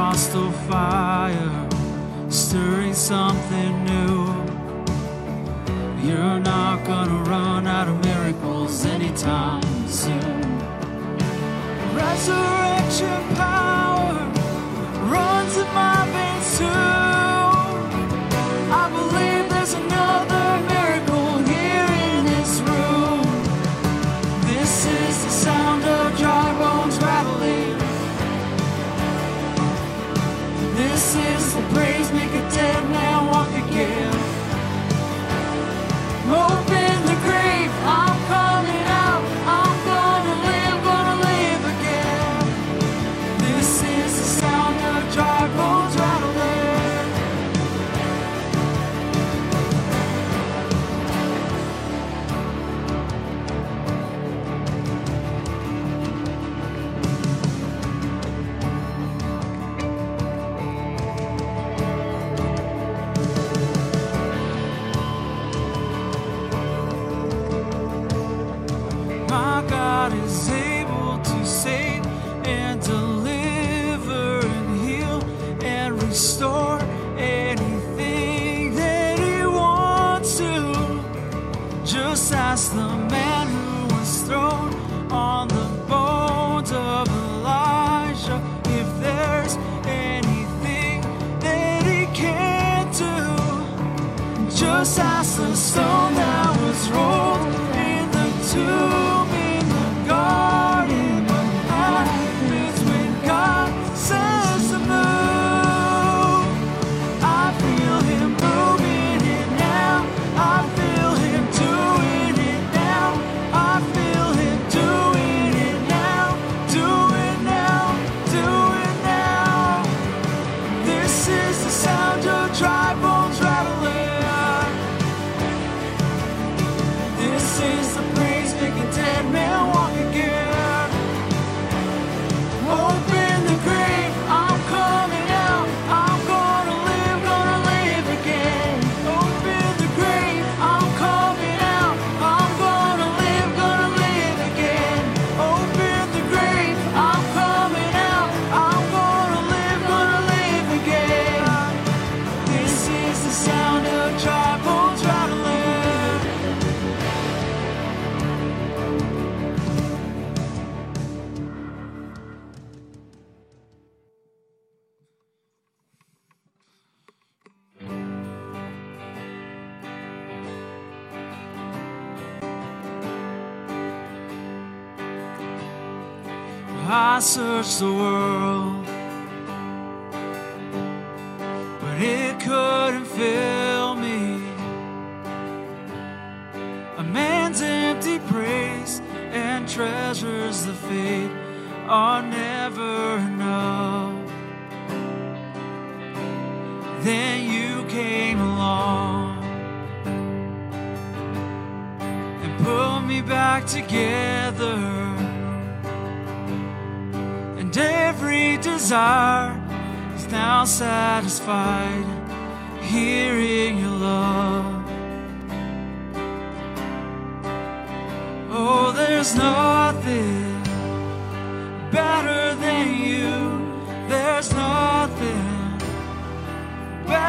Pentecostal fire, stirring something new. You're not gonna run out of miracles anytime soon. Resurrection power runs in my veins too. Make a dead man walk again. Moving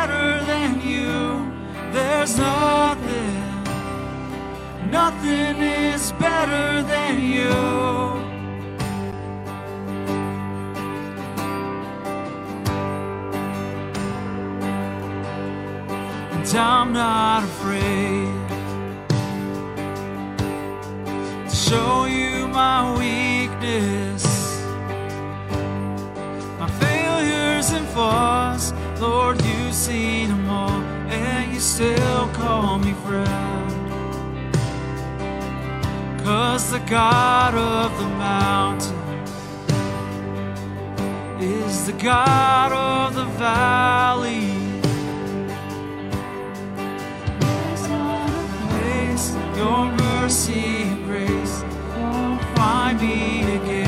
better than you. There's nothing, nothing is better than you. And I'm not afraid to show you my weakness, my failures and flaws, Lord seen them all, and you still call me friend. Cause the God of the mountain is the God of the valley. Your mercy and grace won't find me again.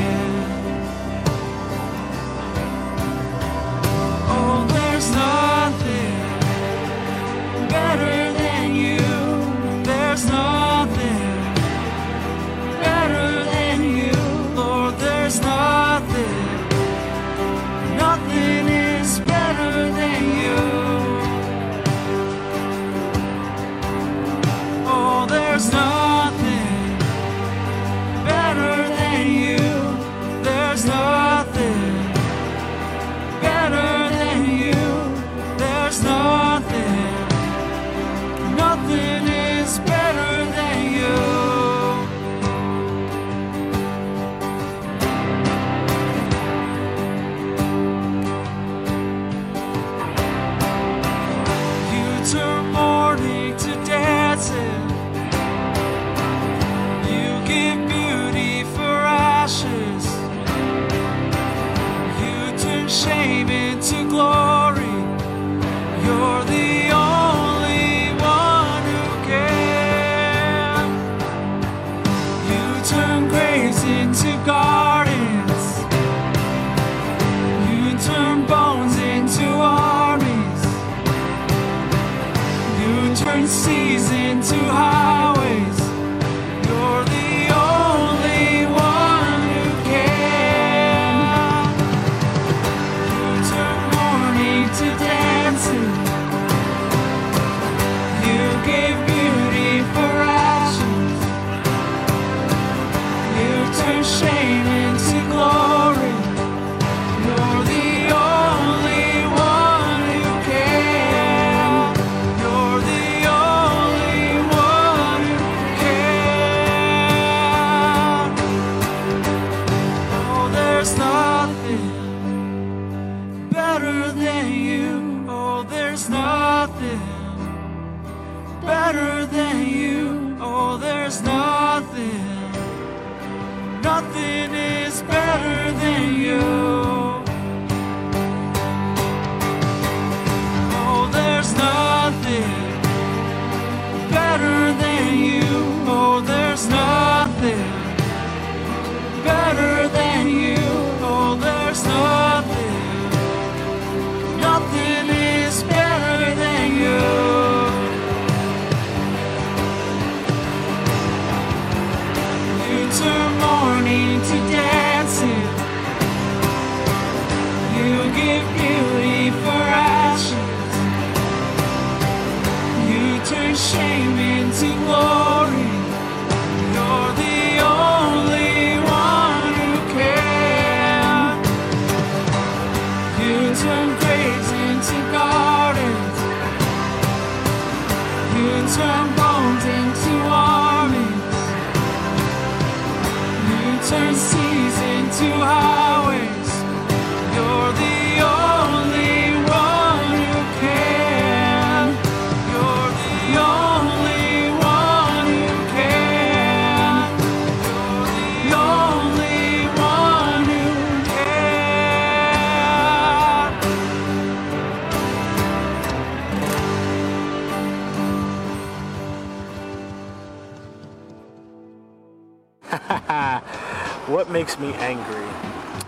Makes me angry?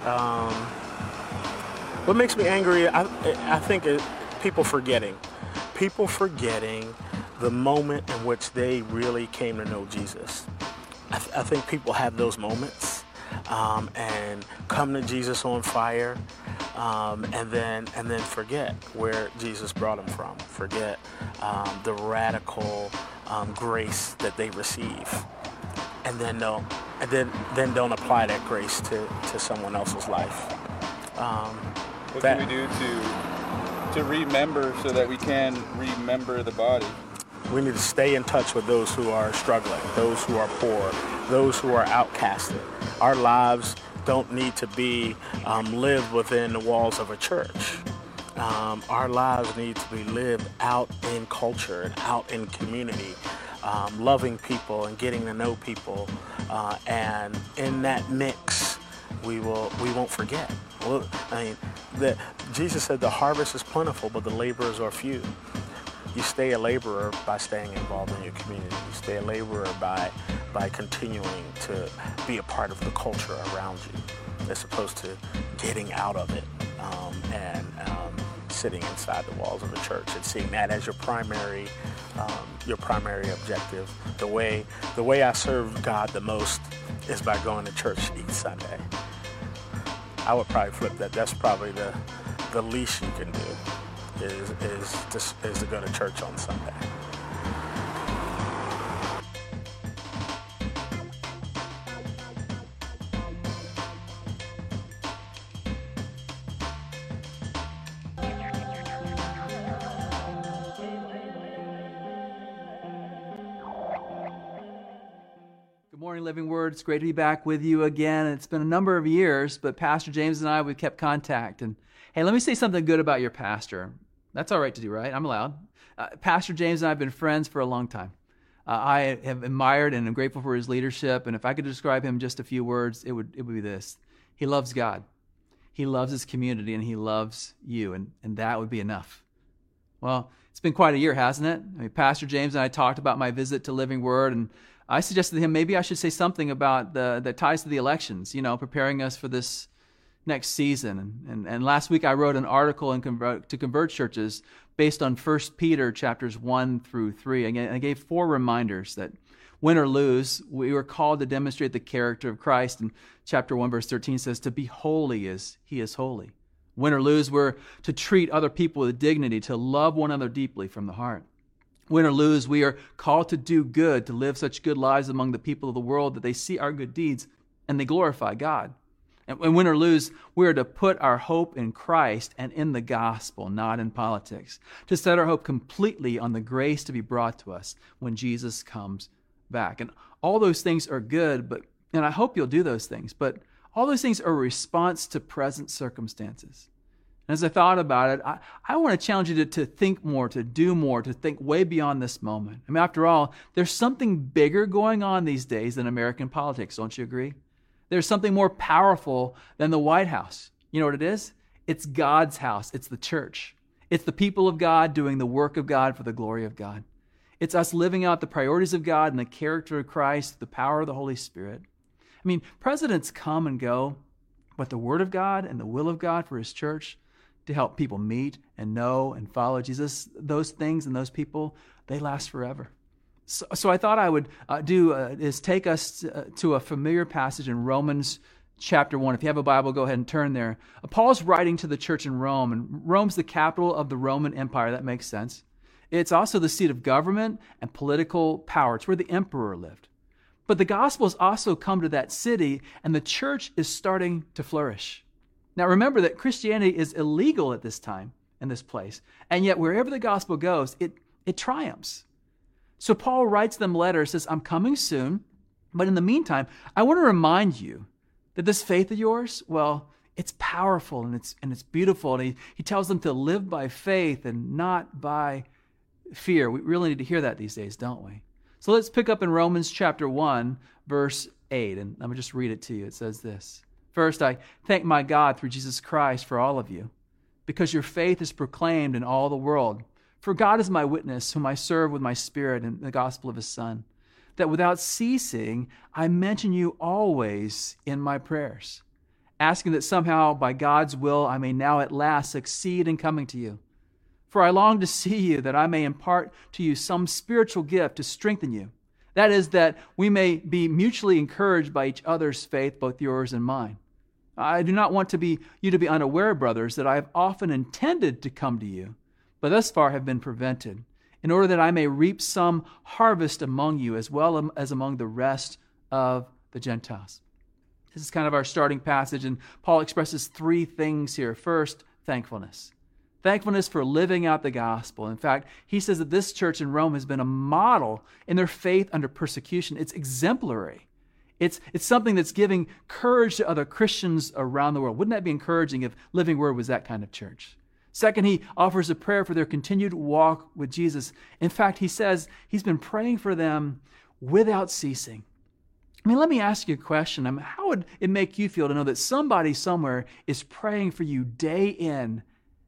Um, what makes me angry? I, I think it, people forgetting, people forgetting the moment in which they really came to know Jesus. I, th- I think people have those moments um, and come to Jesus on fire, um, and then and then forget where Jesus brought them from. Forget um, the radical um, grace that they receive, and then don't and then then don't apply that grace to, to someone else's life. Um, what that, can we do to to remember so that we can remember the body? We need to stay in touch with those who are struggling, those who are poor, those who are outcasted. Our lives don't need to be um, lived within the walls of a church. Um, our lives need to be lived out in culture and out in community, um, loving people and getting to know people. Uh, and in that mix, we will we won't forget. I mean, the, Jesus said the harvest is plentiful, but the laborers are few you stay a laborer by staying involved in your community. You stay a laborer by by continuing to be a part of the culture around you, as opposed to getting out of it um, and um, sitting inside the walls of a church and seeing that as your primary um, your primary objective. The way the way I serve God the most is by going to church each Sunday. I would probably flip that. That's probably the the least you can do is is to, is to go to church on Sunday. Living Word. It's great to be back with you again. It's been a number of years, but Pastor James and I, we've kept contact. And hey, let me say something good about your pastor. That's all right to do, right? I'm allowed. Uh, pastor James and I have been friends for a long time. Uh, I have admired and am grateful for his leadership. And if I could describe him just a few words, it would, it would be this He loves God, he loves his community, and he loves you. And, and that would be enough. Well, it's been quite a year, hasn't it? I mean, Pastor James and I talked about my visit to Living Word, and I suggested to him maybe I should say something about the, the ties to the elections, you know, preparing us for this next season. And, and, last week I wrote an article in Converge, to Converge churches based on 1 Peter chapters 1 through 3. And I gave four reminders that win or lose, we were called to demonstrate the character of Christ. And chapter 1, verse 13 says, To be holy as he is holy. Win or lose, we're to treat other people with dignity, to love one another deeply from the heart. Win or lose, we are called to do good, to live such good lives among the people of the world that they see our good deeds and they glorify God. And win or lose, we are to put our hope in Christ and in the gospel, not in politics. To set our hope completely on the grace to be brought to us when Jesus comes back. And all those things are good, but and I hope you'll do those things, but all those things are a response to present circumstances. And as I thought about it, I, I want to challenge you to, to think more, to do more, to think way beyond this moment. I mean, after all, there's something bigger going on these days than American politics, don't you agree? There's something more powerful than the White House. You know what it is? It's God's house, it's the church. It's the people of God doing the work of God for the glory of God. It's us living out the priorities of God and the character of Christ, the power of the Holy Spirit. I mean, presidents come and go, but the Word of God and the will of God for His church to help people meet and know and follow Jesus, those things and those people, they last forever. So, so I thought I would uh, do uh, is take us to, uh, to a familiar passage in Romans chapter 1. If you have a Bible, go ahead and turn there. Uh, Paul's writing to the church in Rome, and Rome's the capital of the Roman Empire. That makes sense. It's also the seat of government and political power. It's where the emperor lived. But the gospel has also come to that city, and the church is starting to flourish. Now, remember that Christianity is illegal at this time in this place, and yet wherever the gospel goes, it, it triumphs. So Paul writes them letters, says, I'm coming soon, but in the meantime, I want to remind you that this faith of yours, well, it's powerful and it's and it's beautiful. And he, he tells them to live by faith and not by fear. We really need to hear that these days, don't we? So let's pick up in Romans chapter 1, verse 8, and let me just read it to you. It says this First, I thank my God through Jesus Christ for all of you, because your faith is proclaimed in all the world. For God is my witness, whom I serve with my spirit in the gospel of his Son. that without ceasing, I mention you always in my prayers, asking that somehow, by God's will, I may now at last succeed in coming to you. For I long to see you, that I may impart to you some spiritual gift to strengthen you. That is, that we may be mutually encouraged by each other's faith, both yours and mine. I do not want to be, you to be unaware, brothers, that I have often intended to come to you, but thus far have been prevented, in order that I may reap some harvest among you as well as among the rest of the Gentiles. This is kind of our starting passage, and Paul expresses three things here. First, thankfulness. Thankfulness for living out the gospel. In fact, he says that this church in Rome has been a model in their faith under persecution. It's exemplary. It's, it's something that's giving courage to other Christians around the world. Wouldn't that be encouraging if Living Word was that kind of church? Second, he offers a prayer for their continued walk with Jesus. In fact, he says he's been praying for them without ceasing. I mean, let me ask you a question. I mean, how would it make you feel to know that somebody somewhere is praying for you day in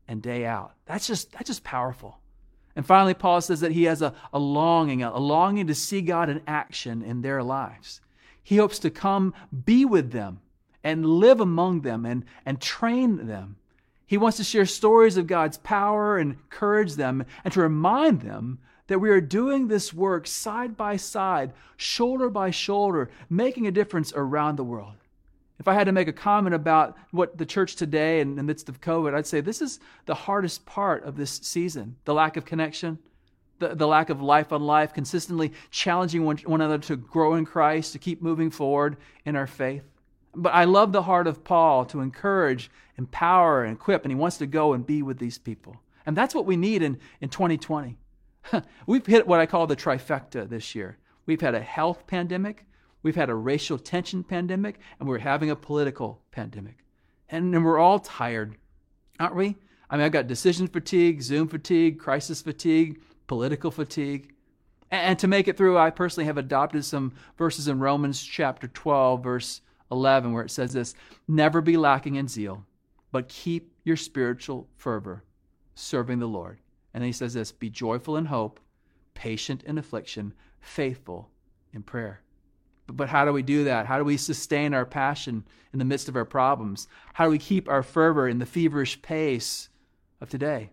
and day out? That's just, that's just powerful. And finally, Paul says that he has a, a longing, a longing to see God in action in their lives. He hopes to come be with them and live among them and, and train them. He wants to share stories of God's power and encourage them and to remind them that we are doing this work side by side, shoulder by shoulder, making a difference around the world. If I had to make a comment about what the church today in the midst of COVID, I'd say this is the hardest part of this season the lack of connection, the, the lack of life on life, consistently challenging one, one another to grow in Christ, to keep moving forward in our faith. But I love the heart of Paul to encourage, empower, and equip, and he wants to go and be with these people. And that's what we need in, in 2020. We've hit what I call the trifecta this year. We've had a health pandemic, we've had a racial tension pandemic, and we're having a political pandemic. And, and we're all tired, aren't we? I mean, I've got decision fatigue, Zoom fatigue, crisis fatigue, political fatigue. And to make it through, I personally have adopted some verses in Romans chapter 12, verse 11, where it says this Never be lacking in zeal, but keep your spiritual fervor, serving the Lord. And then he says this Be joyful in hope, patient in affliction, faithful in prayer. But, but how do we do that? How do we sustain our passion in the midst of our problems? How do we keep our fervor in the feverish pace of today?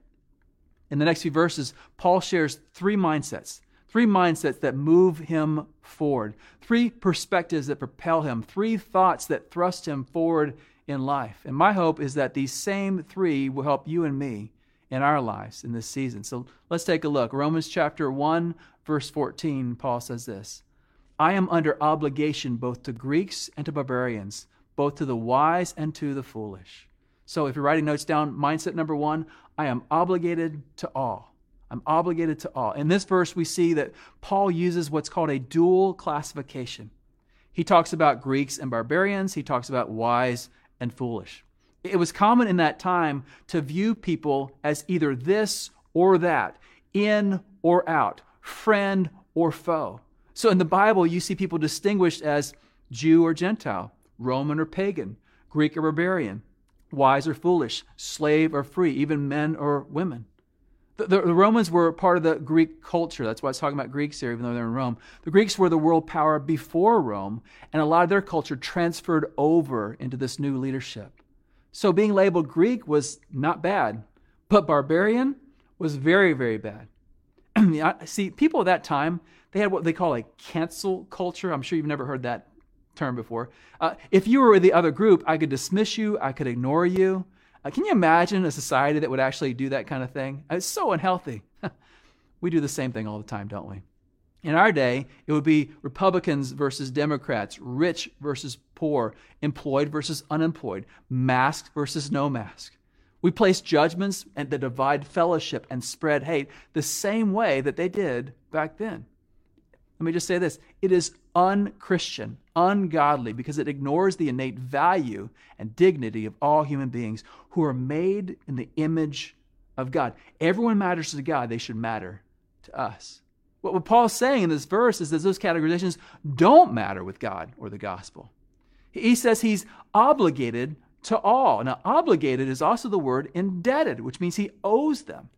In the next few verses, Paul shares three mindsets, three mindsets that move him forward, three perspectives that propel him, three thoughts that thrust him forward in life. And my hope is that these same three will help you and me in our lives in this season. So let's take a look. Romans chapter 1, verse 14, Paul says this I am under obligation both to Greeks and to barbarians, both to the wise and to the foolish. So if you're writing notes down, mindset number one I am obligated to all. I'm obligated to all. In this verse, we see that Paul uses what's called a dual classification. He talks about Greeks and barbarians, he talks about wise and foolish. It was common in that time to view people as either this or that, in or out, friend or foe. So in the Bible, you see people distinguished as Jew or Gentile, Roman or pagan, Greek or barbarian, wise or foolish, slave or free, even men or women. The, the, the, Romans were part of the Greek culture. That's why it's talking about Greeks here, even though they're in Rome. The Greeks were the world power before Rome, and a lot of their culture transferred over into this new leadership. So being labeled Greek was not bad, but barbarian was very, very bad. See, people at that time, they had what they call a cancel culture. I'm sure you've never heard that term before. Uh, if you were with the other group, I could dismiss you, I could ignore you. Uh, can you imagine a society that would actually do that kind of thing? It's so unhealthy. we do the same thing all the time, don't we? In our day, it would be Republicans versus Democrats, rich versus poor, employed versus unemployed, masked versus no mask. We place judgments and that divide fellowship and spread hate the same way that they did back then. Let me just say this it is unchristian, ungodly, because it ignores the innate value and dignity of all human beings who are made in the image of God. Everyone matters to God, they should matter to us. What Paul's saying in this verse is that those categorizations don't matter with God or the gospel. He says he's obligated to all. Now, obligated is also the word indebted, which means he owes them.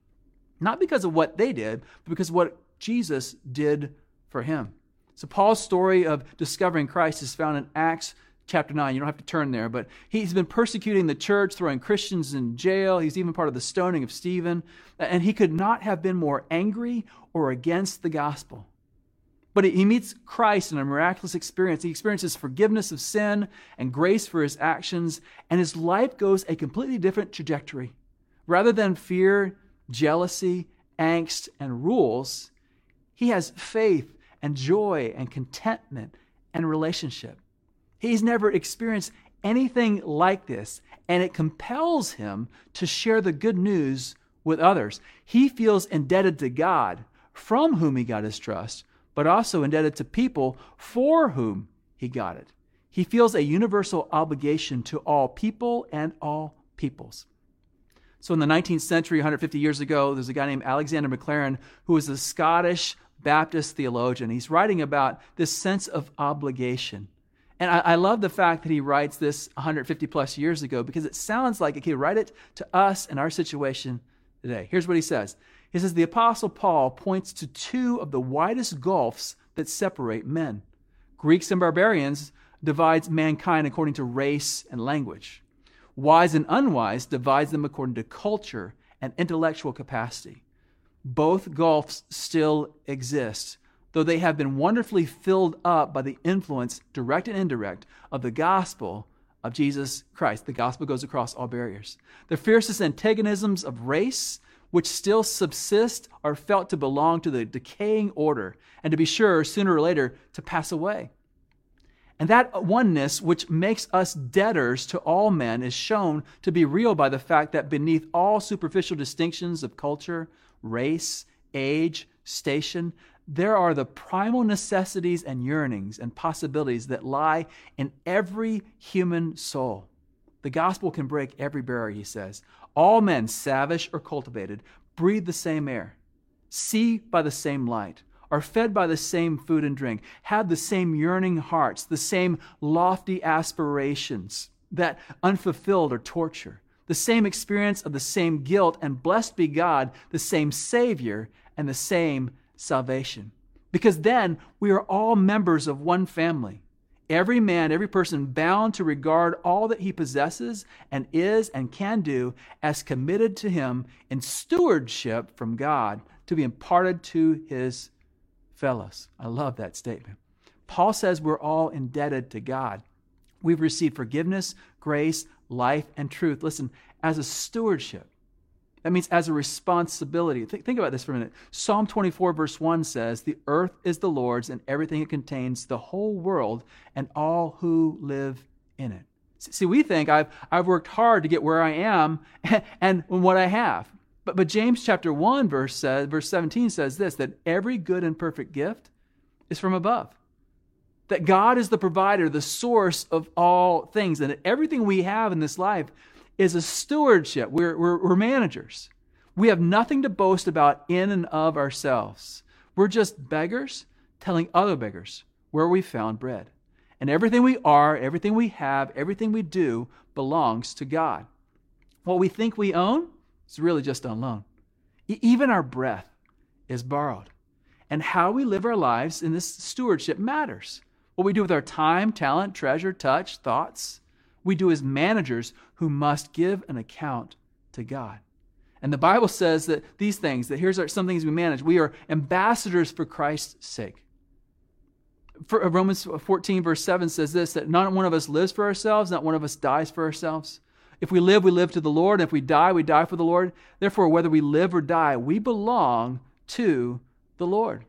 Not because of what they did, but because of what Jesus did for him. So, Paul's story of discovering Christ is found in Acts chapter 9. You don't have to turn there, but he's been persecuting the church, throwing Christians in jail. He's even part of the stoning of Stephen. And he could not have been more angry or against the gospel. But he meets Christ in a miraculous experience. He experiences forgiveness of sin and grace for his actions, and his life goes a completely different trajectory. Rather than fear, jealousy, angst, and rules, he has faith and joy and contentment and relationship. He's never experienced anything like this, and it compels him to share the good news with others. He feels indebted to God, from whom he got his trust, but also indebted to people for whom he got it. He feels a universal obligation to all people and all peoples. So, in the 19th century, 150 years ago, there's a guy named Alexander Maclaren who was a Scottish Baptist theologian. He's writing about this sense of obligation. And I, I, love the fact that he writes this 150 plus years ago because it sounds like he could write it to us in our situation today. Here's what he says he says, The Apostle Paul points to two of the widest gulfs that separate men. Greeks and barbarians divides mankind according to race and language. Wise and unwise divides them according to culture and intellectual capacity. Both gulfs still exist, though they have been wonderfully filled up by the influence, direct and indirect, of the gospel of Jesus Christ. The gospel goes across all barriers. The fiercest antagonisms of race which still subsist are felt to belong to the decaying order, and to be sure, sooner or later, to pass away. And that oneness, which makes us debtors to all men, is shown to be real by the fact that beneath all superficial distinctions of culture, race, age, station, there are the primal necessities and yearnings and possibilities that lie in every human soul. The gospel can break every barrier, he says. All men, savage or cultivated, breathe the same air, see by the same light, are fed by the same food and drink, have the same yearning hearts, the same lofty aspirations that unfulfilled are torture, the same experience of the same guilt, and blessed be God, the same Savior and the same salvation. Because then we are all members of one family every man, every person bound to regard all that he possesses and is and can do as committed to him in stewardship from God to be imparted to his fellows. I love that statement. Paul says we're all indebted to God. We've received forgiveness, grace, life, and truth. Listen, as a stewardship. That means as a responsibility. Think, think, about this for a minute. Psalm 24, verse 1 says, The earth is the Lord's and everything it contains, the whole world and all who live in it. See, we think I've, I've worked hard to get where I am and, and what I have. But, but James chapter 1, verse, says, verse 17 says this that every good and perfect gift is from above. That God is the provider, the source of all things, and that everything we have in this life is a stewardship. We're, we're, we're managers. We have nothing to boast about in and of ourselves. We're just beggars telling other beggars where we found bread. And everything we are, everything we have, everything we do belongs to God. What we think we own is really just on loan. Even our breath is borrowed. And how we live our lives in this stewardship matters. What we do with our time, talent, treasure, touch, thoughts, we do as managers who must give an account to God. And the Bible says that these things, that here's some things we manage. We are ambassadors for Christ's sake. For, uh, Romans 14, verse 7 says this that not one of us lives for ourselves, not one of us dies for ourselves. If we live, we live to the Lord. And if we die, we die for the Lord. Therefore, whether we live or die, we belong to the Lord.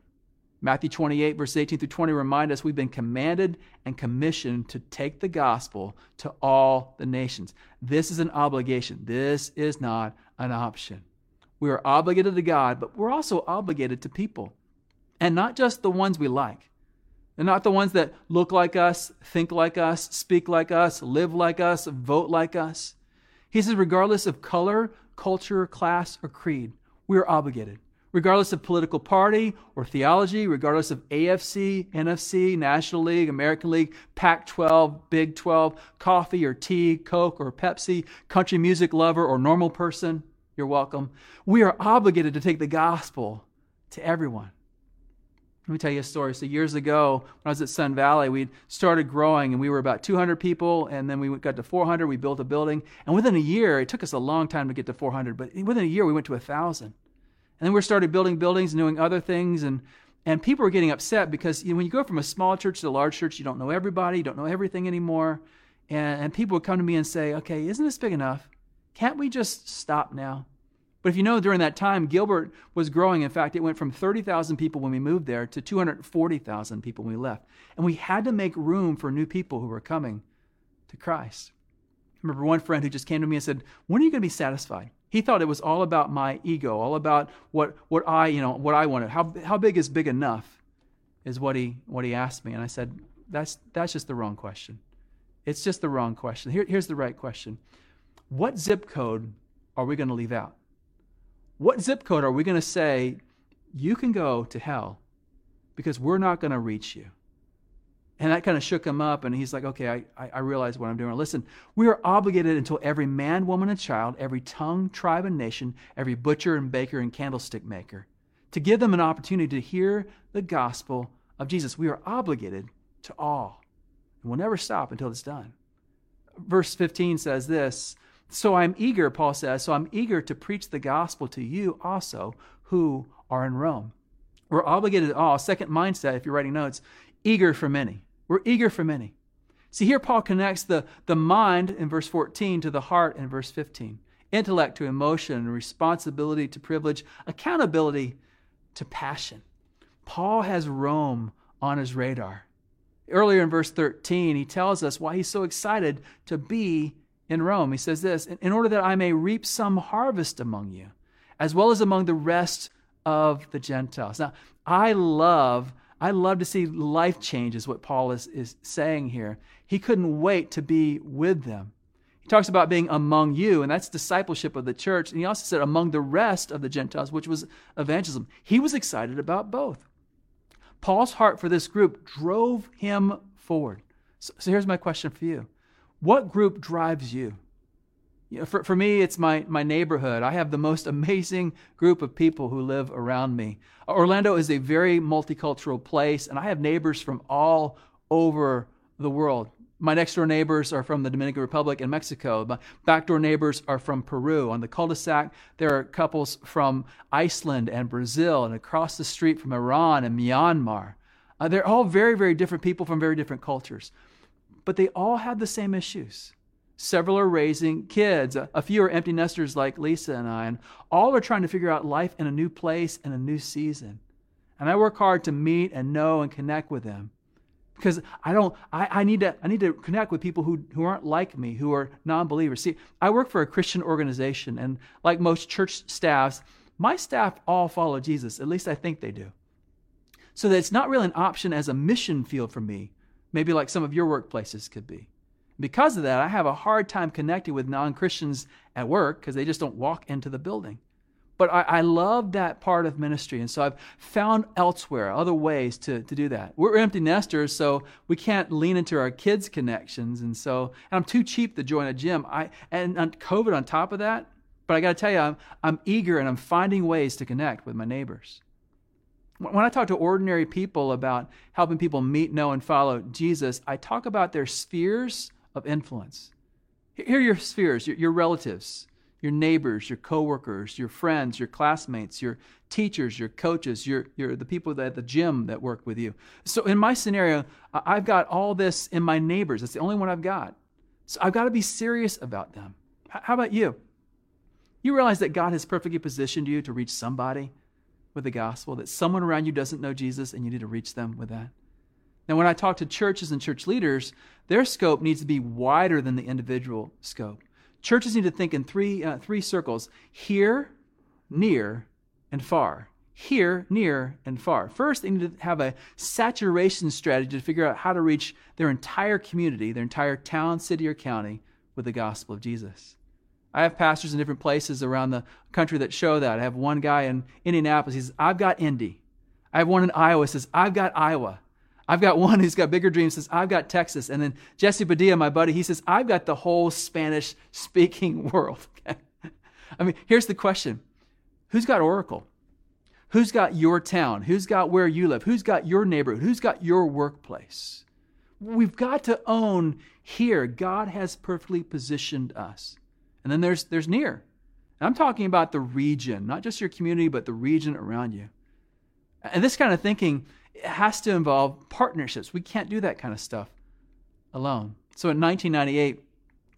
Matthew 28, verse 18 through 20 remind us we've been commanded and commissioned to take the gospel to all the nations. This is an obligation. This is not an option. We are obligated to God, but we're also obligated to people. And not just the ones we like. And not the ones that look like us, think like us, speak like us, live like us, vote like us. He says, regardless of color, culture, class, or creed, we are obligated regardless of political party or theology, regardless of AFC, NFC, National League, American League, Pac 12, Big 12, coffee or tea, Coke or Pepsi, country music lover or normal person, you're welcome. We are obligated to take the gospel to everyone. Let me tell you a story. So years ago, when I was at Sun Valley, we started growing, and we were about 200 people, and then we got to 400. We built a building, and within a year, it took us a long time to get to 400, but within a year, we went to 1,000. And then we started building buildings and doing other things, and and people were getting upset because you know, when you go from a small church to a large church, you don't know everybody, you don't know everything anymore, and, and people would come to me and say, "Okay, isn't this big enough? Can't we just stop now?" But if you know, during that time, Gilbert was growing. In fact, it went from 30,000 people when we moved there to 240,000 people when we left. And we had to make room for new people who were coming to Christ. I remember one friend who just came to me and said, When are you going to be satisfied? He thought it was all about my ego, all about what, what I, you know, what I wanted. How, how big is big enough is what he, what he asked me. And I said, that's, that's just the wrong question. It's just the wrong question. Here, here's the right question. What zip code are we going to leave out? What zip code are we going to say, you can go to hell because we're not going to reach you? And that kind of shook him up, and he's like, okay, I, I, I realize what I'm doing. Listen, we are obligated until every man, woman, and child, every tongue, tribe, and nation, every butcher and baker and candlestick maker, to give them an opportunity to hear the gospel of Jesus. We are obligated to all. And we'll never stop until it's done. Verse 15 says this So I'm eager, Paul says, so I'm eager to preach the gospel to you also who are in Rome. We're obligated to all. Second mindset, if you're writing notes, eager for many. We're eager for many. See, here Paul connects the, the mind in verse 14 to the heart in verse 15, intellect to emotion, responsibility to privilege, accountability to passion. Paul has Rome on his radar. Earlier in verse 13, he tells us why he's so excited to be in Rome. He says this In order that I may reap some harvest among you, as well as among the rest of the Gentiles. Now, I love I love to see life change, is what Paul is, is saying here. He couldn't wait to be with them. He talks about being among you, and that's discipleship of the church. And he also said among the rest of the Gentiles, which was evangelism. He was excited about both. Paul's heart for this group drove him forward. So, so here's my question for you What group drives you? You know, for, for me, it's my, my neighborhood. I have the most amazing group of people who live around me. Orlando is a very multicultural place, and I have neighbors from all over the world. My next door neighbors are from the Dominican Republic and Mexico. My backdoor neighbors are from Peru. On the cul de sac, there are couples from Iceland and Brazil, and across the street from Iran and Myanmar. Uh, they're all very, very different people from very different cultures, but they all have the same issues. Several are raising kids. A few are empty nesters like Lisa and I. And all are trying to figure out life in a new place and a new season. And I work hard to meet and know and connect with them. Because I don't I, I need to I need to connect with people who, who aren't like me, who are non-believers. See, I work for a Christian organization, and like most church staffs, my staff all follow Jesus. At least I think they do. So that it's not really an option as a mission field for me, maybe like some of your workplaces could be. Because of that, I have a hard time connecting with non Christians at work because they just don't walk into the building. But I, I, love that part of ministry. And so I've found elsewhere other ways to, to do that. We're empty nesters, so we can't lean into our kids' connections. And so and I'm too cheap to join a gym. I, and COVID on top of that, but I got to tell you, I'm, I'm eager and I'm finding ways to connect with my neighbors. When I talk to ordinary people about helping people meet, know, and follow Jesus, I talk about their spheres of influence. Here are your spheres, your, your relatives, your neighbors, your coworkers, your friends, your classmates, your teachers, your coaches, your, your the people at the gym that work with you. So in my scenario, I've got all this in my neighbors. That's the only one I've got. So I've got to be serious about them. How about you? You realize that God has perfectly positioned you to reach somebody with the gospel, that someone around you doesn't know Jesus and you need to reach them with that. Now, when I talk to churches and church leaders, their scope needs to be wider than the individual scope. Churches need to think in three, uh, three circles here, near, and far. Here, near, and far. First, they need to have a saturation strategy to figure out how to reach their entire community, their entire town, city, or county with the gospel of Jesus. I have pastors in different places around the country that show that. I have one guy in Indianapolis, he says, I've got Indy. I have one in Iowa, says, I've got Iowa. I've got one who's got bigger dreams, says, I've got Texas. And then Jesse Padilla, my buddy, he says, I've got the whole Spanish speaking world. I mean, here's the question Who's got Oracle? Who's got your town? Who's got where you live? Who's got your neighborhood? Who's got your workplace? We've got to own here. God has perfectly positioned us. And then there's, there's near. And I'm talking about the region, not just your community, but the region around you. And this kind of thinking has to involve partnerships. We can't do that kind of stuff alone. So in 1998,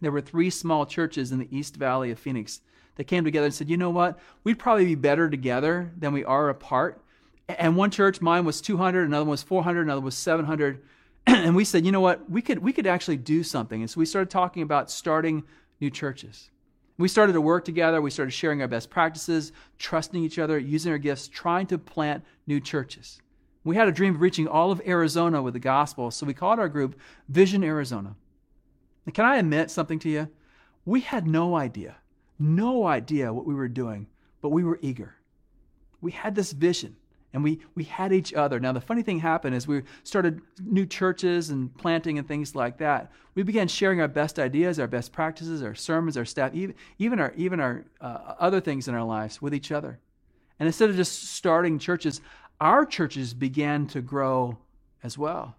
there were three small churches in the East Valley of Phoenix that came together and said, you know what? We'd probably be better together than we are apart. And one church, mine was 200, another one was 400, another was 700. and we said, you know what? We could, we could actually do something. And so we started talking about starting new churches. We started to work together. We started sharing our best practices, trusting each other, using our gifts, trying to plant new churches. We had a dream of reaching all of Arizona with the gospel, so we called our group Vision Arizona. And can I admit something to you? We had no idea, no idea what we were doing, but we were eager. We had this vision and we, we had each other. Now, the funny thing happened is we started new churches and planting and things like that. We began sharing our best ideas, our best practices, our sermons, our staff, even, even our, even our uh, other things in our lives with each other. And instead of just starting churches, our churches began to grow as well.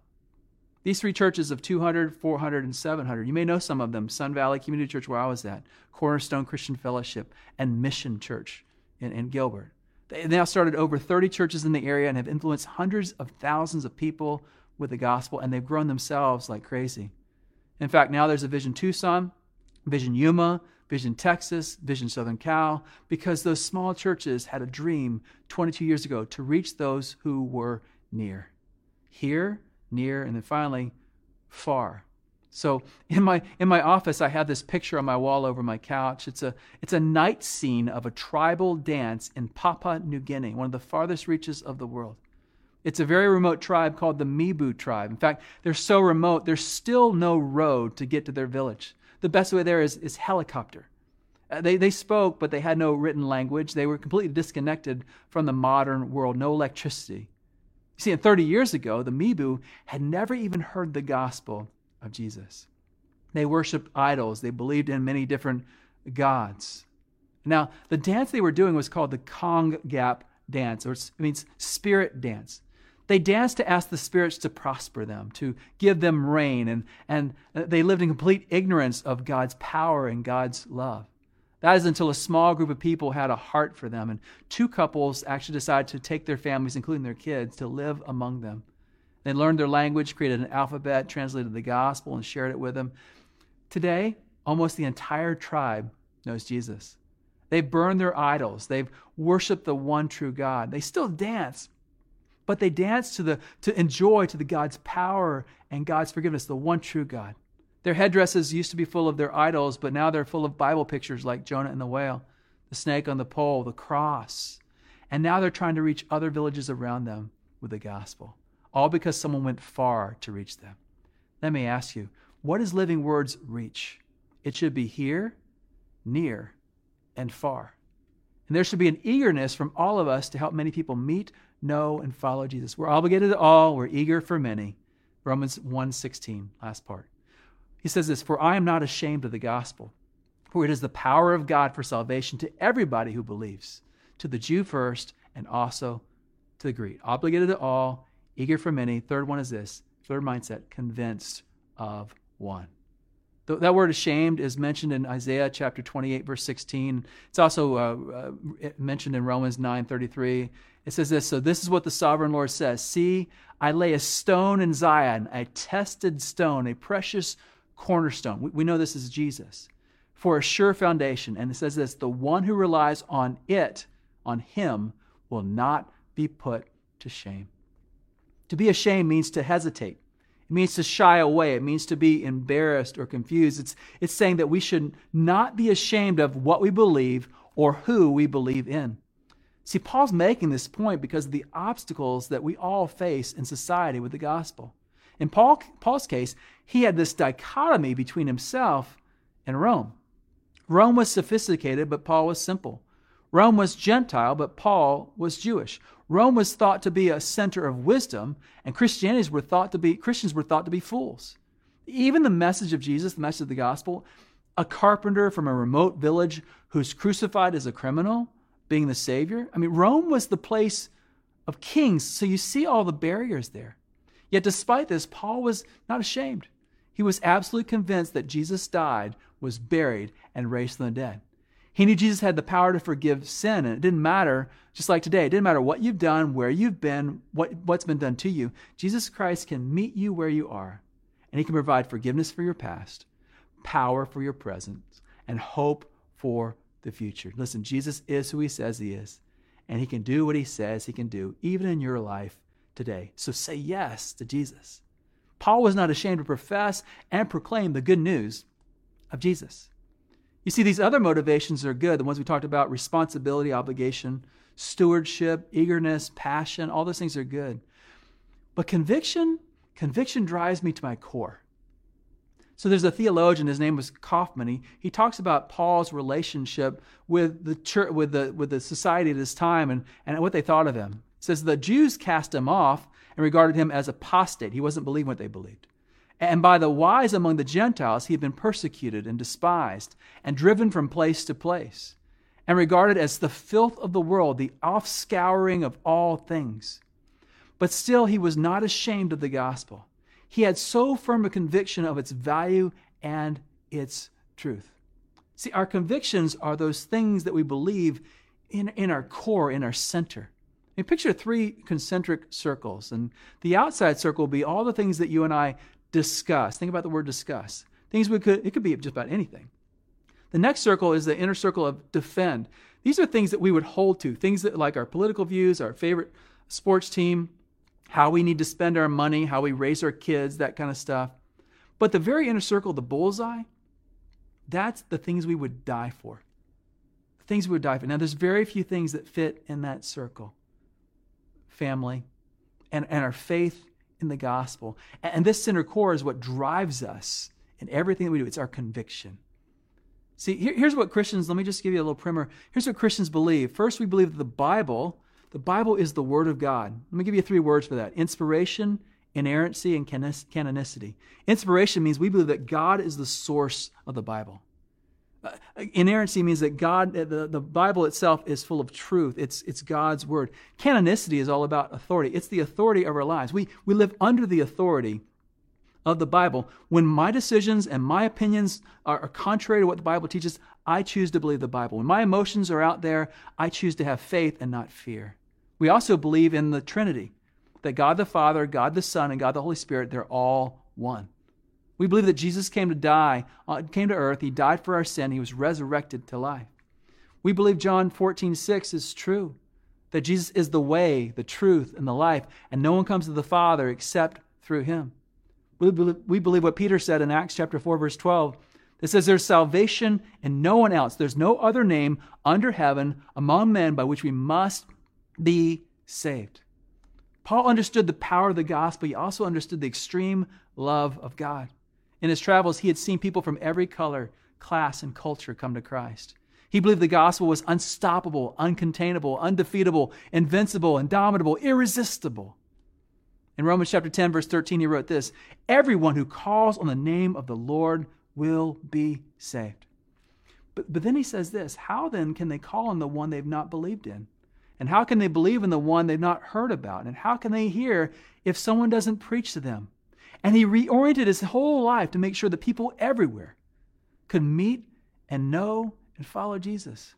These three churches of 200, 400, and 700, you may know some of them Sun Valley Community Church, where I was at, Cornerstone Christian Fellowship, and Mission Church in, in Gilbert. They now started over 30 churches in the area and have influenced hundreds of thousands of people with the gospel, and they've grown themselves like crazy. In fact, now there's a Vision Tucson, Vision Yuma, Vision Texas, Vision Southern Cal, because those small churches had a dream 22 years ago to reach those who were near. Here, near, and then finally, far. So in my in my office, I have this picture on my wall over my couch. It's a it's a night scene of a tribal dance in Papua New Guinea, one of the farthest reaches of the world. It's a very remote tribe called the Mibu tribe. In fact, they're so remote, there's still no road to get to their village. The best way there is, is helicopter. Uh, they, they spoke, but they had no written language. They were completely disconnected from the modern world, no electricity. You see, 30 years ago, the Mibu had never even heard the gospel of Jesus. They worshiped idols, they believed in many different gods. Now, the dance they were doing was called the Kong Gap dance, or it means spirit dance. They danced to ask the spirits to prosper them, to give them rain, and, and they lived in complete ignorance of God's power and God's love. That is until a small group of people had a heart for them, and two couples actually decided to take their families, including their kids, to live among them. They learned their language, created an alphabet, translated the gospel, and shared it with them. Today, almost the entire tribe knows Jesus. They've burned their idols. They've worshiped the one true God. They still dance, but they dance to the to enjoy to the God's power and God's forgiveness, the one true God. Their headdresses used to be full of their idols, but now they're full of Bible pictures like Jonah and the whale, the snake on the pole, the cross. And now they're trying to reach other villages around them with the gospel all because someone went far to reach them. Let me ask you, what does living words reach? It should be here, near, and far. And there should be an eagerness from all of us to help many people meet, know, and follow Jesus. We're obligated to all, we're eager for many. Romans 1:16, last part. He says this, "For I am not ashamed of the gospel, for it is the power of God for salvation to everybody who believes, to the Jew first and also to the Greek." Obligated to all, eager for many. Third one is this third mindset, convinced of one. That word ashamed is mentioned in Isaiah chapter 28, verse 16. It's also uh, uh, mentioned in Romans 9, 33. It says this So, this is what the sovereign Lord says See, I lay a stone in Zion, a tested stone, a precious cornerstone. We, we know this is Jesus for a sure foundation. And it says this The one who relies on it, on him, will not be put to shame. To be ashamed means to hesitate. It means to shy away. It means to be embarrassed or confused. It's, it's saying that we should not be ashamed of what we believe or who we believe in. See, Paul's making this point because of the obstacles that we all face in society with the gospel. In Paul, Paul's case, he had this dichotomy between himself and Rome. Rome was sophisticated, but Paul was simple. Rome was Gentile, but Paul was Jewish. Rome was thought to be a center of wisdom, and Christianities were thought to be Christians were thought to be fools. Even the message of Jesus, the message of the gospel, a carpenter from a remote village who's crucified as a criminal, being the Savior. I mean, Rome was the place of kings, so you see all the barriers there. Yet, despite this, Paul was not ashamed. He was absolutely convinced that Jesus died, was buried, and raised from the dead. He knew Jesus had the power to forgive sin, and it didn't matter, just like today, it didn't matter what you've done, where you've been, what, what's been done to you. Jesus Christ can meet you where you are, and He can provide forgiveness for your past, power for your present, and hope for the future. Listen, Jesus is who He says He is, and He can do what He says He can do, even in your life today. So say yes to Jesus. Paul was not ashamed to profess and proclaim the good news of Jesus. You see, these other motivations are good. The ones we talked about responsibility, obligation, stewardship, eagerness, passion, all those things are good. But conviction, conviction drives me to my core. So there's a theologian, his name was Kaufman. He, he talks about Paul's relationship with the church, with the, with the society at his time and, and what they thought of him. He says the Jews cast him off and regarded him as apostate. He wasn't believing what they believed. And by the wise among the Gentiles, he had been persecuted and despised and driven from place to place and regarded as the filth of the world, the offscouring of all things. But still, he was not ashamed of the gospel. He had so firm a conviction of its value and its truth. See, our convictions are those things that we believe in, in our core, in our center. I mean, picture three concentric circles, and the outside circle will be all the things that you and I discuss. Think about the word discuss. Things we could, it could be just about anything. The next circle is the inner circle of defend. These are things that we would hold to, things that like our political views, our favorite sports team, how we need to spend our money, how we raise our kids, that kind of stuff. But the very inner circle, the bullseye, that's the things we would die for. The things we would die for. Now, there's very few things that fit in that circle family and, and our faith in the gospel. And this center core is what drives us in everything that we do. It's our conviction. See, here, here's what Christians, let me just give you a little primer. Here's what Christians believe. First, we believe that the Bible, the Bible is the Word of God. Let me give you three words for that inspiration, inerrancy, and canonicity. Inspiration means we believe that God is the source of the Bible. Uh, inerrancy means that God, the, the Bible itself is full of truth. It's, it's God's word. Canonicity is all about authority. It's the authority of our lives. We, we live under the authority of the Bible. When my decisions and my opinions are, are contrary to what the Bible teaches, I choose to believe the Bible. When my emotions are out there, I choose to have faith and not fear. We also believe in the Trinity that God the Father, God the Son, and God the Holy Spirit, they're all one. We believe that Jesus came to die, uh, came to earth, he died for our sin, he was resurrected to life. We believe John 14, 6 is true, that Jesus is the way, the truth, and the life, and no one comes to the Father except through him. We believe, we believe what Peter said in Acts chapter 4, verse 12. It says, There's salvation in no one else. There's no other name under heaven among men by which we must be saved. Paul understood the power of the gospel. He also understood the extreme love of God. In his travels, he had seen people from every color, class, and culture come to Christ. He believed the gospel was unstoppable, uncontainable, undefeatable, invincible, indomitable, irresistible. In Romans chapter 10, verse 13, he wrote this Everyone who calls on the name of the Lord will be saved. But, but then he says this How then can they call on the one they've not believed in? And how can they believe in the one they've not heard about? And how can they hear if someone doesn't preach to them? And he reoriented his whole life to make sure that people everywhere could meet and know and follow Jesus.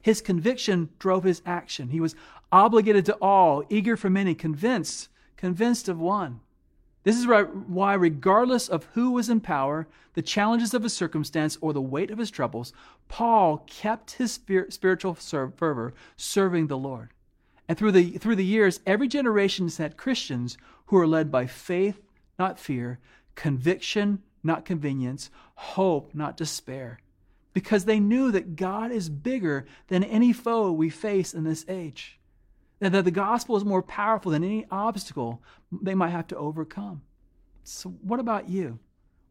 His conviction drove his action. He was obligated to all, eager for many, convinced, convinced of one. This is why, regardless of who was in power, the challenges of his circumstance, or the weight of his troubles, Paul kept his spiritual fervor serving the Lord. And through the, through the years, every generation has had Christians who are led by faith not fear, conviction, not convenience, hope, not despair, because they knew that God is bigger than any foe we face in this age, and that the gospel is more powerful than any obstacle they might have to overcome. So, what about you?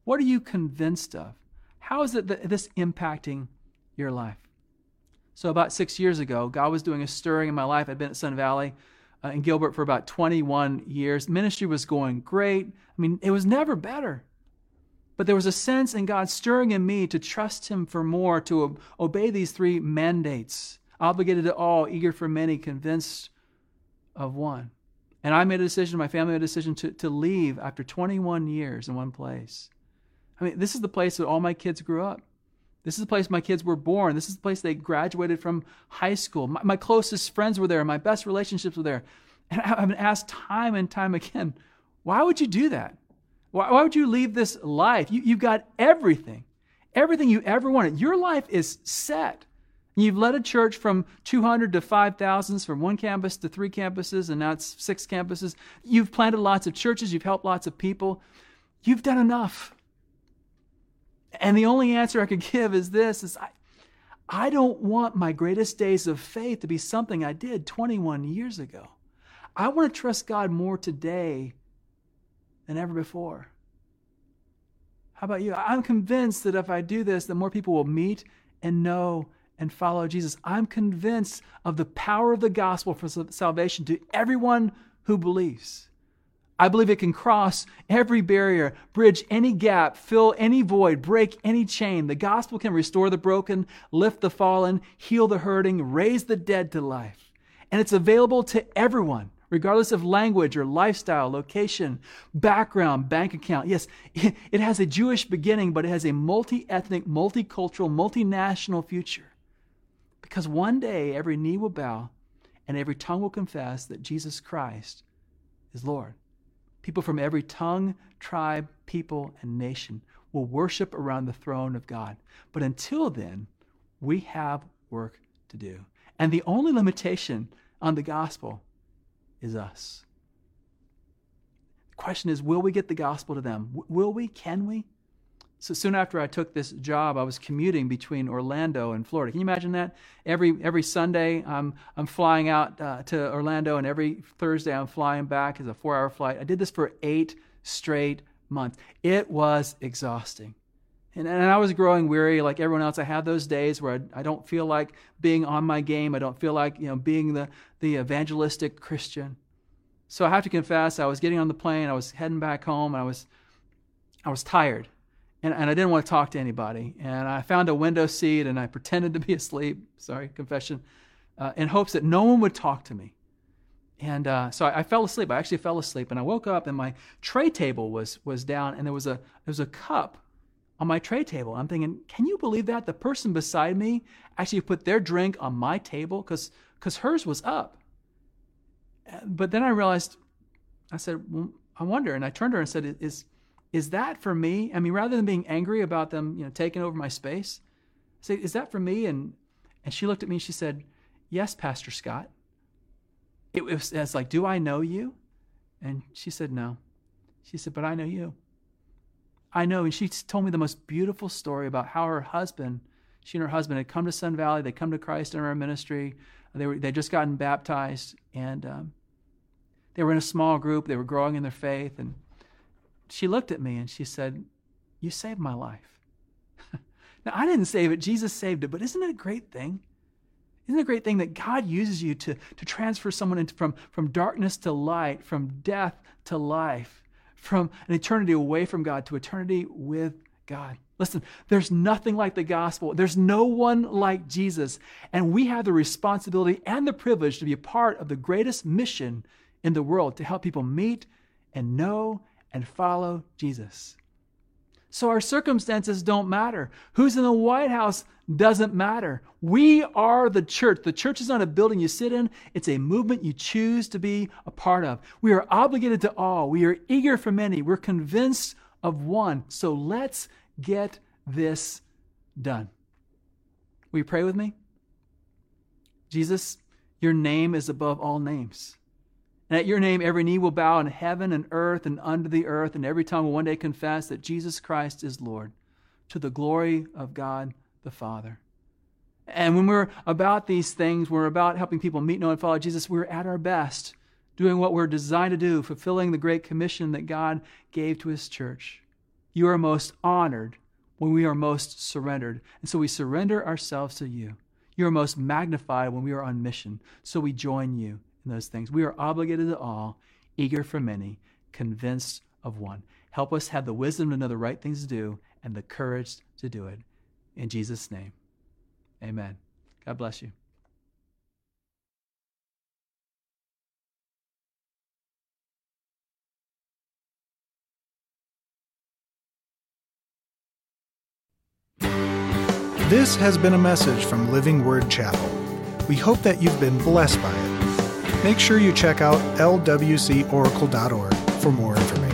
What are you convinced of? How is it that this impacting your life? So, about six years ago, God was doing a stirring in my life. I'd been at Sun Valley uh, in Gilbert for about 21 years. Ministry was going great. I mean, it was never better. But there was a sense in God stirring in me to trust Him for more, to obey these three mandates obligated to all, eager for many, convinced of one. And I made a decision, my family made a decision to, to leave after 21 years in one place. I mean, this is the place that all my kids grew up. This is the place my kids were born. This is the place they graduated from high school. My, my closest friends were there. My best relationships were there. And I've been asked time and time again, why would you do that? Why, why would you leave this life? You, you've got everything, everything you ever wanted. Your life is set. You've led a church from 200 to 5,000, from one campus to three campuses, and now it's six campuses. You've planted lots of churches. You've helped lots of people. You've done enough. And the only answer I could give is this is I, I don't want my greatest days of faith to be something I did 21 years ago. I want to trust God more today than ever before. How about you? I'm convinced that if I do this, that more people will meet and know and follow Jesus. I'm convinced of the power of the gospel for salvation to everyone who believes. I believe it can cross every barrier, bridge any gap, fill any void, break any chain. The gospel can restore the broken, lift the fallen, heal the hurting, raise the dead to life. And it's available to everyone, regardless of language or lifestyle, location, background, bank account. Yes, it has a Jewish beginning, but it has a multi ethnic, multicultural, multinational future. Because one day every knee will bow and every tongue will confess that Jesus Christ is Lord. People from every tongue, tribe, people, and nation will worship around the throne of God. But until then, we have work to do. And the only limitation on the gospel is us. The question is will we get the gospel to them? Will we? Can we? So soon after I took this job, I was commuting between Orlando and Florida. Can you imagine that? Every every Sunday, I'm I'm flying out uh, to Orlando, and every Thursday I'm flying back as a four-hour flight. I did this for eight straight months. It was exhausting, and, and I was growing weary, like everyone else. I had those days where I, I don't feel like being on my game. I don't feel like you know being the the evangelistic Christian. So I have to confess, I was getting on the plane. I was heading back home, and I was I was tired and, and I didn't want to talk to anybody. And I found a window seat and I pretended to be asleep. Sorry, confession, uh, in hopes that no one would talk to me. And uh, so I, I, fell asleep. I actually fell asleep, and I woke up, and my tray table was was down, and there was a there was a cup on my tray table. I'm thinking, can you believe that the person beside me actually put their drink on my table because hers was up. But then I realized, I said, well, I wonder, and I turned to her and said, is is that for me? I mean, rather than being angry about them, you know, taking over my space, say, is that for me? And and she looked at me and she said, Yes, Pastor Scott. It was, it was like, Do I know you? And she said, No. She said, But I know you. I know. And she told me the most beautiful story about how her husband, she and her husband had come to Sun Valley, they come to Christ in our ministry. They were they just gotten baptized and um, they were in a small group. They were growing in their faith and she looked at me and she said, You saved my life. now, I didn't save it, Jesus saved it, but isn't it a great thing? Isn't it a great thing that God uses you to, to transfer someone into, from, from darkness to light, from death to life, from an eternity away from God to eternity with God? Listen, there's nothing like the gospel. There's no one like Jesus. And we have the responsibility and the privilege to be a part of the greatest mission in the world to help people meet and know and follow Jesus. So our circumstances don't matter. Who's in the White House doesn't matter. We are the church. The church is not a building you sit in, it's a movement you choose to be a part of. We are obligated to all. We are eager for many. We're convinced of one. So let's get this done. Will you pray with me? Jesus, your name is above all names. And at your name, every knee will bow in heaven and earth and under the earth, and every tongue will one day confess that Jesus Christ is Lord, to the glory of God the Father. And when we're about these things, we're about helping people meet, know, and follow Jesus, we're at our best, doing what we're designed to do, fulfilling the great commission that God gave to His church. You are most honored when we are most surrendered. And so we surrender ourselves to you. You are most magnified when we are on mission. So we join you in those things. We are obligated to all, eager for many, convinced of one. Help us have the wisdom to know the right things to do and the courage to do it. In Jesus' name, amen. God bless you. This has been a message from Living Word Chapel. We hope that you've been blessed by it. Make sure you check out lwcoracle.org for more information.